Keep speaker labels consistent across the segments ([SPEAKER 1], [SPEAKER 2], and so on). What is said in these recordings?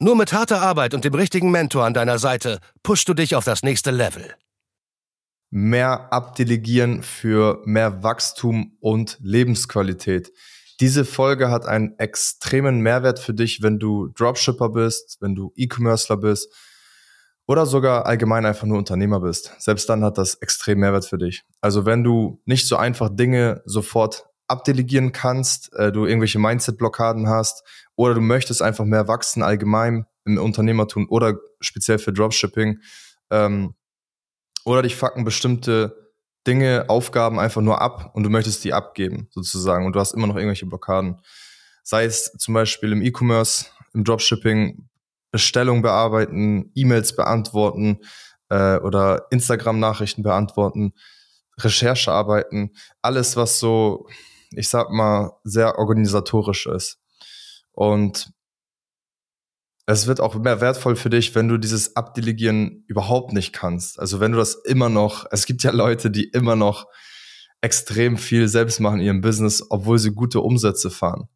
[SPEAKER 1] Nur mit harter Arbeit und dem richtigen Mentor an deiner Seite pushst du dich auf das nächste Level.
[SPEAKER 2] Mehr abdelegieren für mehr Wachstum und Lebensqualität. Diese Folge hat einen extremen Mehrwert für dich, wenn du Dropshipper bist, wenn du E-Commercer bist oder sogar allgemein einfach nur Unternehmer bist. Selbst dann hat das extrem Mehrwert für dich. Also wenn du nicht so einfach Dinge sofort abdelegieren kannst, äh, du irgendwelche Mindset-Blockaden hast oder du möchtest einfach mehr wachsen allgemein im Unternehmertum oder speziell für Dropshipping ähm, oder dich fucken bestimmte Dinge, Aufgaben einfach nur ab und du möchtest die abgeben sozusagen und du hast immer noch irgendwelche Blockaden. Sei es zum Beispiel im E-Commerce, im Dropshipping, Bestellung bearbeiten, E-Mails beantworten äh, oder Instagram-Nachrichten beantworten, Recherchearbeiten, alles, was so ich sag mal, sehr organisatorisch ist. Und es wird auch mehr wertvoll für dich, wenn du dieses Abdelegieren überhaupt nicht kannst. Also wenn du das immer noch, es gibt ja Leute, die immer noch extrem viel selbst machen in ihrem Business, obwohl sie gute Umsätze fahren.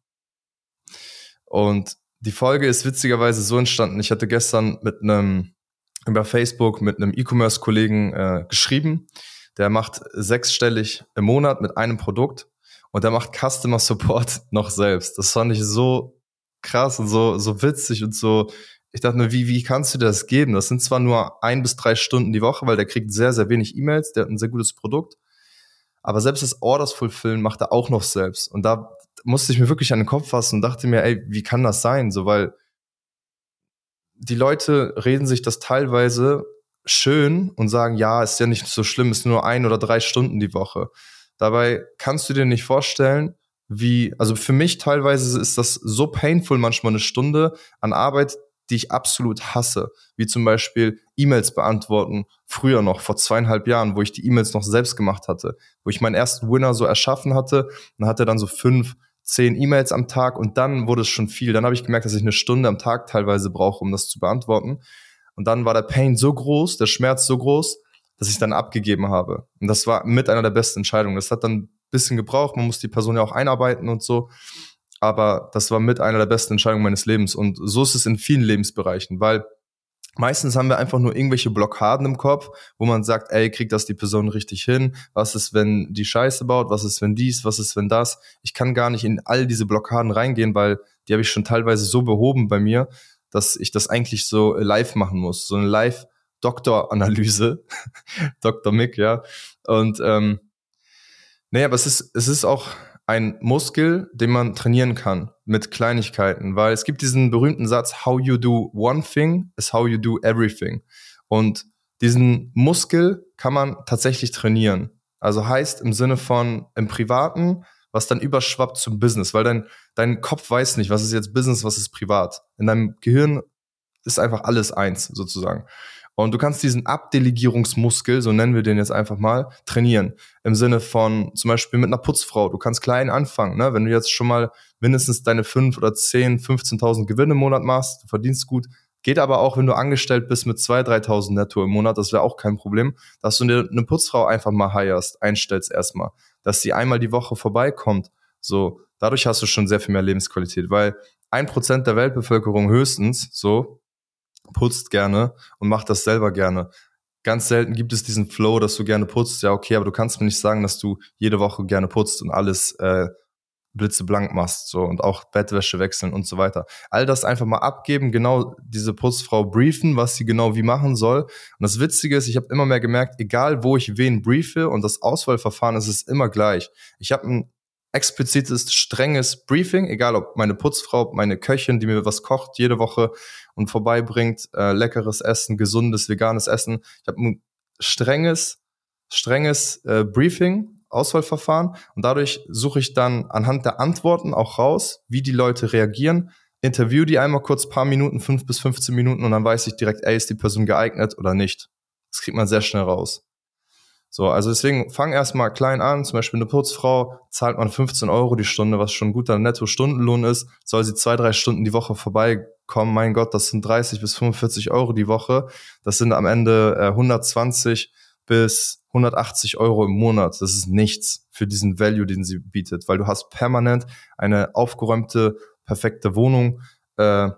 [SPEAKER 2] Und die Folge ist witzigerweise so entstanden. Ich hatte gestern mit einem über Facebook mit einem E-Commerce-Kollegen äh, geschrieben. Der macht sechsstellig im Monat mit einem Produkt und der macht Customer Support noch selbst. Das fand ich so krass und so, so witzig und so. Ich dachte mir, wie, wie kannst du das geben? Das sind zwar nur ein bis drei Stunden die Woche, weil der kriegt sehr, sehr wenig E-Mails, der hat ein sehr gutes Produkt. Aber selbst das Orders fulfillen macht er auch noch selbst. Und da musste ich mir wirklich an den Kopf fassen und dachte mir, ey, wie kann das sein? So, weil die Leute reden sich das teilweise schön und sagen, ja, ist ja nicht so schlimm, ist nur ein oder drei Stunden die Woche. Dabei kannst du dir nicht vorstellen, wie, also für mich teilweise ist das so painful manchmal eine Stunde an Arbeit, die ich absolut hasse, wie zum Beispiel E-Mails beantworten, früher noch, vor zweieinhalb Jahren, wo ich die E-Mails noch selbst gemacht hatte, wo ich meinen ersten Winner so erschaffen hatte, dann hatte dann so fünf, zehn E-Mails am Tag und dann wurde es schon viel. Dann habe ich gemerkt, dass ich eine Stunde am Tag teilweise brauche, um das zu beantworten. Und dann war der Pain so groß, der Schmerz so groß, dass ich dann abgegeben habe. Und das war mit einer der besten Entscheidungen. Das hat dann ein bisschen gebraucht, man muss die Person ja auch einarbeiten und so. Aber das war mit einer der besten Entscheidungen meines Lebens. Und so ist es in vielen Lebensbereichen, weil meistens haben wir einfach nur irgendwelche Blockaden im Kopf, wo man sagt, ey, kriegt das die Person richtig hin? Was ist, wenn die Scheiße baut? Was ist, wenn dies? Was ist, wenn das? Ich kann gar nicht in all diese Blockaden reingehen, weil die habe ich schon teilweise so behoben bei mir, dass ich das eigentlich so live machen muss. So eine live Doktoranalyse, Dr. Mick, ja. Und ähm, nee, aber es ist, es ist auch ein Muskel, den man trainieren kann mit Kleinigkeiten, weil es gibt diesen berühmten Satz, how you do one thing is how you do everything. Und diesen Muskel kann man tatsächlich trainieren. Also heißt im Sinne von im Privaten, was dann überschwappt zum Business, weil dein, dein Kopf weiß nicht, was ist jetzt Business, was ist privat. In deinem Gehirn ist einfach alles eins sozusagen. Und du kannst diesen Abdelegierungsmuskel, so nennen wir den jetzt einfach mal, trainieren. Im Sinne von zum Beispiel mit einer Putzfrau. Du kannst klein anfangen. Ne? Wenn du jetzt schon mal mindestens deine 5 oder 10, 15.000 Gewinne im Monat machst, du verdienst gut, Geht aber auch, wenn du angestellt bist mit 2.000, 3.000 netto im Monat, das wäre auch kein Problem, dass du dir eine Putzfrau einfach mal heierst, einstellst erstmal, dass sie einmal die Woche vorbeikommt. So, dadurch hast du schon sehr viel mehr Lebensqualität, weil ein Prozent der Weltbevölkerung höchstens, so, putzt gerne und macht das selber gerne. Ganz selten gibt es diesen Flow, dass du gerne putzt. Ja, okay, aber du kannst mir nicht sagen, dass du jede Woche gerne putzt und alles äh, blitzeblank machst so und auch Bettwäsche wechseln und so weiter. All das einfach mal abgeben, genau diese Putzfrau briefen, was sie genau wie machen soll. Und das Witzige ist, ich habe immer mehr gemerkt, egal wo ich wen briefe und das Auswahlverfahren ist es immer gleich. Ich habe ein explizites, strenges Briefing, egal ob meine Putzfrau, meine Köchin, die mir was kocht jede Woche und vorbeibringt, äh, leckeres Essen, gesundes, veganes Essen. Ich habe ein strenges, strenges äh, Briefing, Auswahlverfahren und dadurch suche ich dann anhand der Antworten auch raus, wie die Leute reagieren, interview die einmal kurz paar Minuten, fünf bis 15 Minuten und dann weiß ich direkt, ey, ist die Person geeignet oder nicht. Das kriegt man sehr schnell raus. So, also deswegen fang erstmal klein an. Zum Beispiel eine Putzfrau zahlt man 15 Euro die Stunde, was schon ein guter Netto-Stundenlohn ist. Soll sie zwei, drei Stunden die Woche vorbeikommen, mein Gott, das sind 30 bis 45 Euro die Woche. Das sind am Ende äh, 120 bis 180 Euro im Monat. Das ist nichts für diesen Value, den sie bietet, weil du hast permanent eine aufgeräumte, perfekte Wohnung, äh,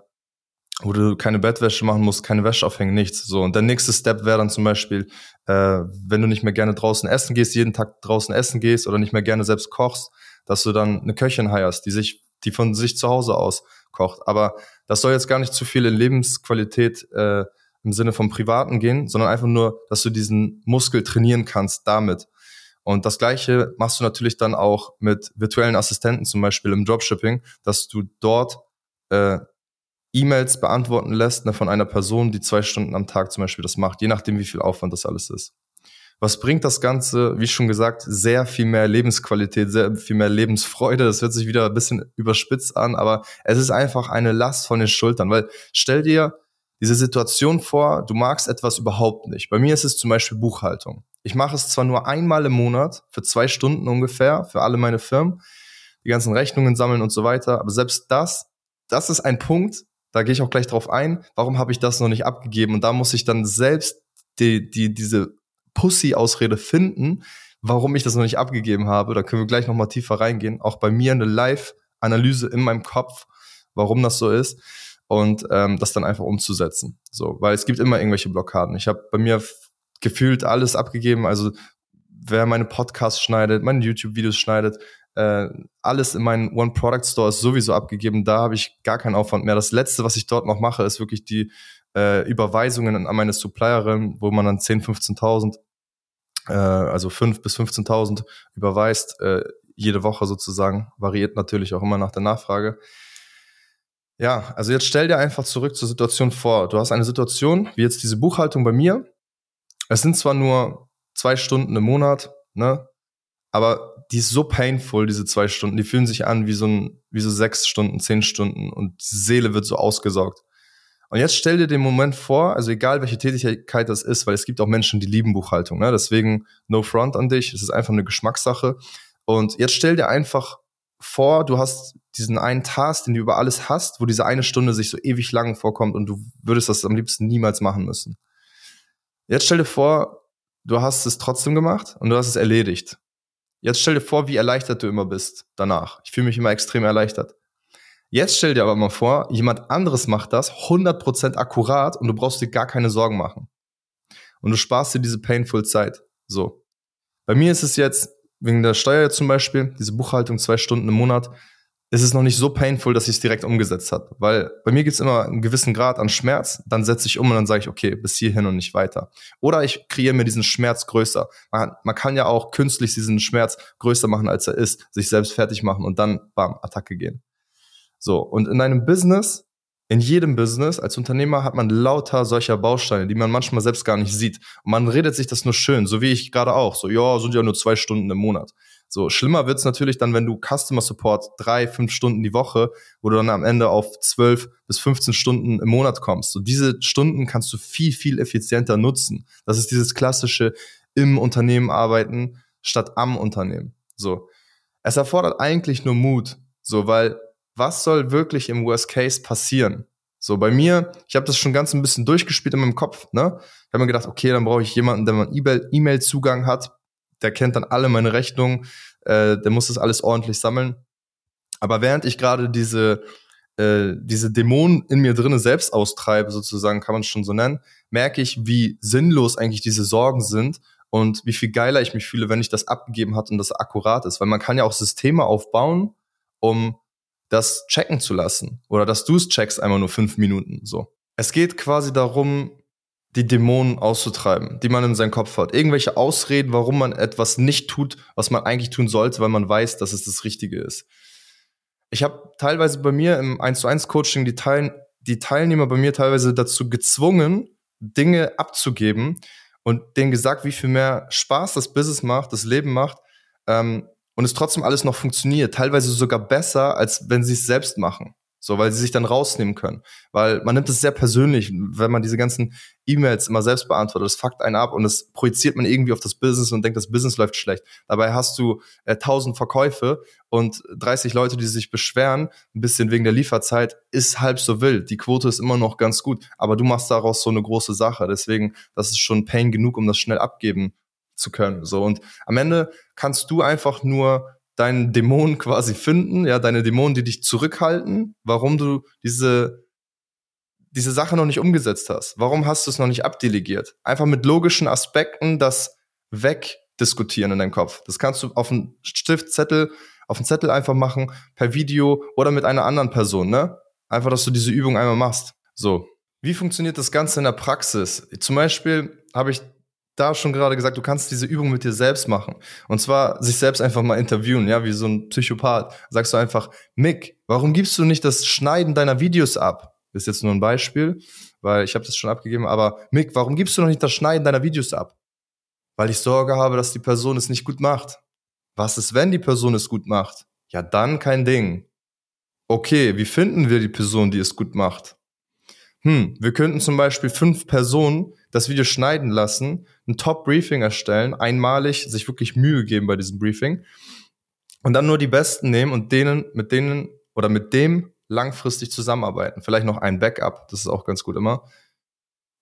[SPEAKER 2] wo du keine Bettwäsche machen musst, keine Wäsche aufhängen, nichts. So und der nächste Step wäre dann zum Beispiel, äh, wenn du nicht mehr gerne draußen essen gehst, jeden Tag draußen essen gehst oder nicht mehr gerne selbst kochst, dass du dann eine Köchin heierst, die sich, die von sich zu Hause aus kocht. Aber das soll jetzt gar nicht zu viel in Lebensqualität äh, im Sinne vom Privaten gehen, sondern einfach nur, dass du diesen Muskel trainieren kannst damit. Und das Gleiche machst du natürlich dann auch mit virtuellen Assistenten, zum Beispiel im Dropshipping, dass du dort äh, E-Mails beantworten lässt ne, von einer Person, die zwei Stunden am Tag zum Beispiel das macht, je nachdem, wie viel Aufwand das alles ist. Was bringt das Ganze? Wie schon gesagt, sehr viel mehr Lebensqualität, sehr viel mehr Lebensfreude. Das hört sich wieder ein bisschen überspitzt an, aber es ist einfach eine Last von den Schultern, weil stell dir diese Situation vor, du magst etwas überhaupt nicht. Bei mir ist es zum Beispiel Buchhaltung. Ich mache es zwar nur einmal im Monat, für zwei Stunden ungefähr, für alle meine Firmen, die ganzen Rechnungen sammeln und so weiter, aber selbst das, das ist ein Punkt, da gehe ich auch gleich drauf ein, warum habe ich das noch nicht abgegeben? Und da muss ich dann selbst die, die, diese Pussy-Ausrede finden, warum ich das noch nicht abgegeben habe. Da können wir gleich nochmal tiefer reingehen. Auch bei mir eine Live-Analyse in meinem Kopf, warum das so ist und ähm, das dann einfach umzusetzen. So, weil es gibt immer irgendwelche Blockaden. Ich habe bei mir gefühlt alles abgegeben. Also wer meine Podcasts schneidet, meine YouTube-Videos schneidet, äh, alles in meinen One Product Store ist sowieso abgegeben. Da habe ich gar keinen Aufwand mehr. Das letzte, was ich dort noch mache, ist wirklich die äh, Überweisungen an meine Supplierin, wo man dann 10, 15.000, äh, also 5 bis 15.000 überweist, äh, jede Woche sozusagen. Variiert natürlich auch immer nach der Nachfrage. Ja, also jetzt stell dir einfach zurück zur Situation vor. Du hast eine Situation, wie jetzt diese Buchhaltung bei mir. Es sind zwar nur zwei Stunden im Monat, ne? Aber die ist so painful, diese zwei Stunden. Die fühlen sich an wie so, ein, wie so sechs Stunden, zehn Stunden und die Seele wird so ausgesaugt. Und jetzt stell dir den Moment vor, also egal welche Tätigkeit das ist, weil es gibt auch Menschen, die lieben Buchhaltung, ne? Deswegen no front an dich. Es ist einfach eine Geschmackssache. Und jetzt stell dir einfach vor, du hast diesen einen Task, den du über alles hast, wo diese eine Stunde sich so ewig lang vorkommt und du würdest das am liebsten niemals machen müssen. Jetzt stell dir vor, du hast es trotzdem gemacht und du hast es erledigt. Jetzt stell dir vor, wie erleichtert du immer bist danach. Ich fühle mich immer extrem erleichtert. Jetzt stell dir aber mal vor, jemand anderes macht das 100% akkurat und du brauchst dir gar keine Sorgen machen. Und du sparst dir diese painful Zeit. So. Bei mir ist es jetzt, wegen der Steuer zum Beispiel, diese Buchhaltung zwei Stunden im Monat, ist es noch nicht so painful, dass ich es direkt umgesetzt habe. Weil bei mir gibt es immer einen gewissen Grad an Schmerz, dann setze ich um und dann sage ich, okay, bis hierhin und nicht weiter. Oder ich kreiere mir diesen Schmerz größer. Man, man kann ja auch künstlich diesen Schmerz größer machen, als er ist, sich selbst fertig machen und dann, bam, Attacke gehen. So, und in einem Business in jedem Business als Unternehmer hat man lauter solcher Bausteine, die man manchmal selbst gar nicht sieht. Und man redet sich das nur schön, so wie ich gerade auch. So, ja, sind ja nur zwei Stunden im Monat. So, schlimmer wird's natürlich dann, wenn du Customer Support drei, fünf Stunden die Woche, wo du dann am Ende auf zwölf bis 15 Stunden im Monat kommst. So, diese Stunden kannst du viel, viel effizienter nutzen. Das ist dieses klassische im Unternehmen arbeiten statt am Unternehmen. So. Es erfordert eigentlich nur Mut. So, weil was soll wirklich im Worst Case passieren? So bei mir, ich habe das schon ganz ein bisschen durchgespielt in meinem Kopf. Ne? Ich habe mir gedacht, okay, dann brauche ich jemanden, der mal E-Mail-Zugang hat, der kennt dann alle meine Rechnungen, äh, der muss das alles ordentlich sammeln. Aber während ich gerade diese äh, diese Dämonen in mir drinnen selbst austreibe, sozusagen, kann man es schon so nennen, merke ich, wie sinnlos eigentlich diese Sorgen sind und wie viel geiler ich mich fühle, wenn ich das abgegeben hat und das akkurat ist. Weil man kann ja auch Systeme aufbauen, um das checken zu lassen oder dass du es checkst einmal nur fünf Minuten so. Es geht quasi darum, die Dämonen auszutreiben, die man in seinem Kopf hat. Irgendwelche Ausreden, warum man etwas nicht tut, was man eigentlich tun sollte, weil man weiß, dass es das Richtige ist. Ich habe teilweise bei mir im 1 zu 1 Coaching die, Teil die Teilnehmer bei mir teilweise dazu gezwungen, Dinge abzugeben und denen gesagt, wie viel mehr Spaß das Business macht, das Leben macht, ähm, und es trotzdem alles noch funktioniert, teilweise sogar besser, als wenn sie es selbst machen. So, weil sie sich dann rausnehmen können. Weil man nimmt es sehr persönlich, wenn man diese ganzen E-Mails immer selbst beantwortet. Das fuckt einen ab und das projiziert man irgendwie auf das Business und denkt, das Business läuft schlecht. Dabei hast du äh, 1000 Verkäufe und 30 Leute, die sich beschweren, ein bisschen wegen der Lieferzeit, ist halb so wild. Die Quote ist immer noch ganz gut, aber du machst daraus so eine große Sache. Deswegen, das ist schon Pain genug, um das schnell abgeben zu können. So und am Ende kannst du einfach nur deinen Dämonen quasi finden, ja, deine Dämonen, die dich zurückhalten, warum du diese, diese Sache noch nicht umgesetzt hast. Warum hast du es noch nicht abdelegiert? Einfach mit logischen Aspekten das wegdiskutieren in deinem Kopf. Das kannst du auf einen Stiftzettel, auf einen Zettel einfach machen, per Video oder mit einer anderen Person, ne? Einfach, dass du diese Übung einmal machst. So. Wie funktioniert das Ganze in der Praxis? Zum Beispiel habe ich da schon gerade gesagt, du kannst diese Übung mit dir selbst machen. Und zwar sich selbst einfach mal interviewen, ja, wie so ein Psychopath. Sagst du einfach, Mick, warum gibst du nicht das Schneiden deiner Videos ab? Ist jetzt nur ein Beispiel, weil ich habe das schon abgegeben, aber Mick, warum gibst du noch nicht das Schneiden deiner Videos ab? Weil ich Sorge habe, dass die Person es nicht gut macht. Was ist, wenn die Person es gut macht? Ja, dann kein Ding. Okay, wie finden wir die Person, die es gut macht? Hm, wir könnten zum Beispiel fünf Personen das Video schneiden lassen, ein Top-Briefing erstellen, einmalig sich wirklich Mühe geben bei diesem Briefing und dann nur die Besten nehmen und denen, mit denen oder mit dem langfristig zusammenarbeiten. Vielleicht noch ein Backup, das ist auch ganz gut immer.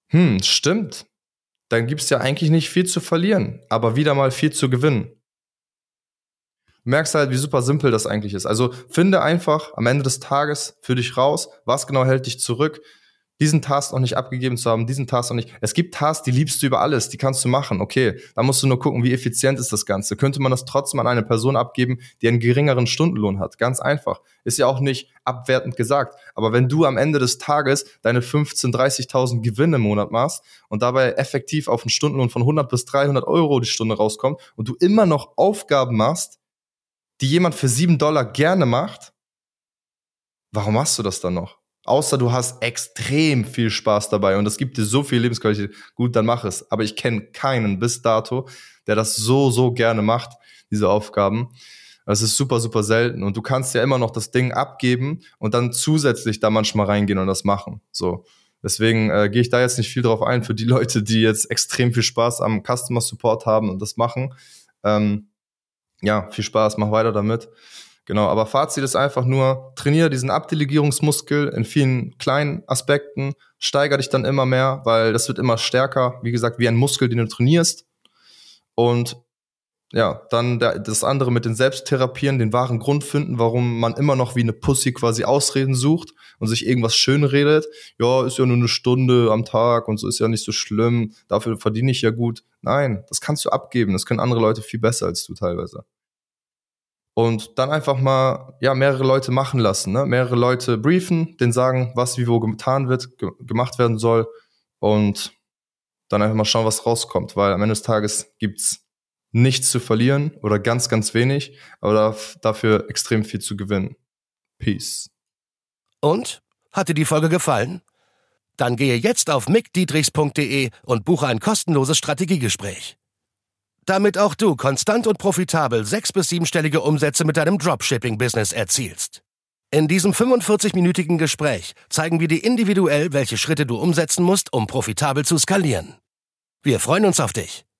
[SPEAKER 2] Hm, stimmt. Dann gibt's ja eigentlich nicht viel zu verlieren, aber wieder mal viel zu gewinnen. Du merkst halt, wie super simpel das eigentlich ist. Also finde einfach am Ende des Tages für dich raus, was genau hält dich zurück, diesen Task noch nicht abgegeben zu haben, diesen Task noch nicht. Es gibt Tasks, die liebst du über alles, die kannst du machen. Okay, da musst du nur gucken, wie effizient ist das Ganze. Könnte man das trotzdem an eine Person abgeben, die einen geringeren Stundenlohn hat? Ganz einfach. Ist ja auch nicht abwertend gesagt. Aber wenn du am Ende des Tages deine 15, 30.000 Gewinne im Monat machst und dabei effektiv auf einen Stundenlohn von 100 bis 300 Euro die Stunde rauskommt und du immer noch Aufgaben machst, die jemand für 7 Dollar gerne macht, warum machst du das dann noch? Außer du hast extrem viel Spaß dabei und es gibt dir so viel Lebensqualität, gut, dann mach es. Aber ich kenne keinen bis dato, der das so, so gerne macht, diese Aufgaben. Das ist super, super selten. Und du kannst ja immer noch das Ding abgeben und dann zusätzlich da manchmal reingehen und das machen. So. Deswegen äh, gehe ich da jetzt nicht viel drauf ein für die Leute, die jetzt extrem viel Spaß am Customer Support haben und das machen. Ähm, ja, viel Spaß, mach weiter damit. Genau, aber Fazit ist einfach nur, trainiere diesen Abdelegierungsmuskel in vielen kleinen Aspekten, steiger dich dann immer mehr, weil das wird immer stärker, wie gesagt, wie ein Muskel, den du trainierst. Und ja, dann das andere mit den Selbsttherapien, den wahren Grund finden, warum man immer noch wie eine Pussy quasi Ausreden sucht und sich irgendwas schön redet. Ja, ist ja nur eine Stunde am Tag und so ist ja nicht so schlimm. Dafür verdiene ich ja gut. Nein, das kannst du abgeben. Das können andere Leute viel besser als du teilweise und dann einfach mal ja mehrere Leute machen lassen, ne? mehrere Leute briefen, denen sagen, was wie wo getan wird, ge gemacht werden soll und dann einfach mal schauen, was rauskommt, weil am Ende des Tages gibt's nichts zu verlieren oder ganz ganz wenig, aber dafür extrem viel zu gewinnen. Peace.
[SPEAKER 1] Und hat dir die Folge gefallen? Dann gehe jetzt auf mickdietrichs.de und buche ein kostenloses Strategiegespräch damit auch du konstant und profitabel sechs- bis siebenstellige Umsätze mit deinem Dropshipping-Business erzielst. In diesem 45-minütigen Gespräch zeigen wir dir individuell, welche Schritte du umsetzen musst, um profitabel zu skalieren. Wir freuen uns auf dich.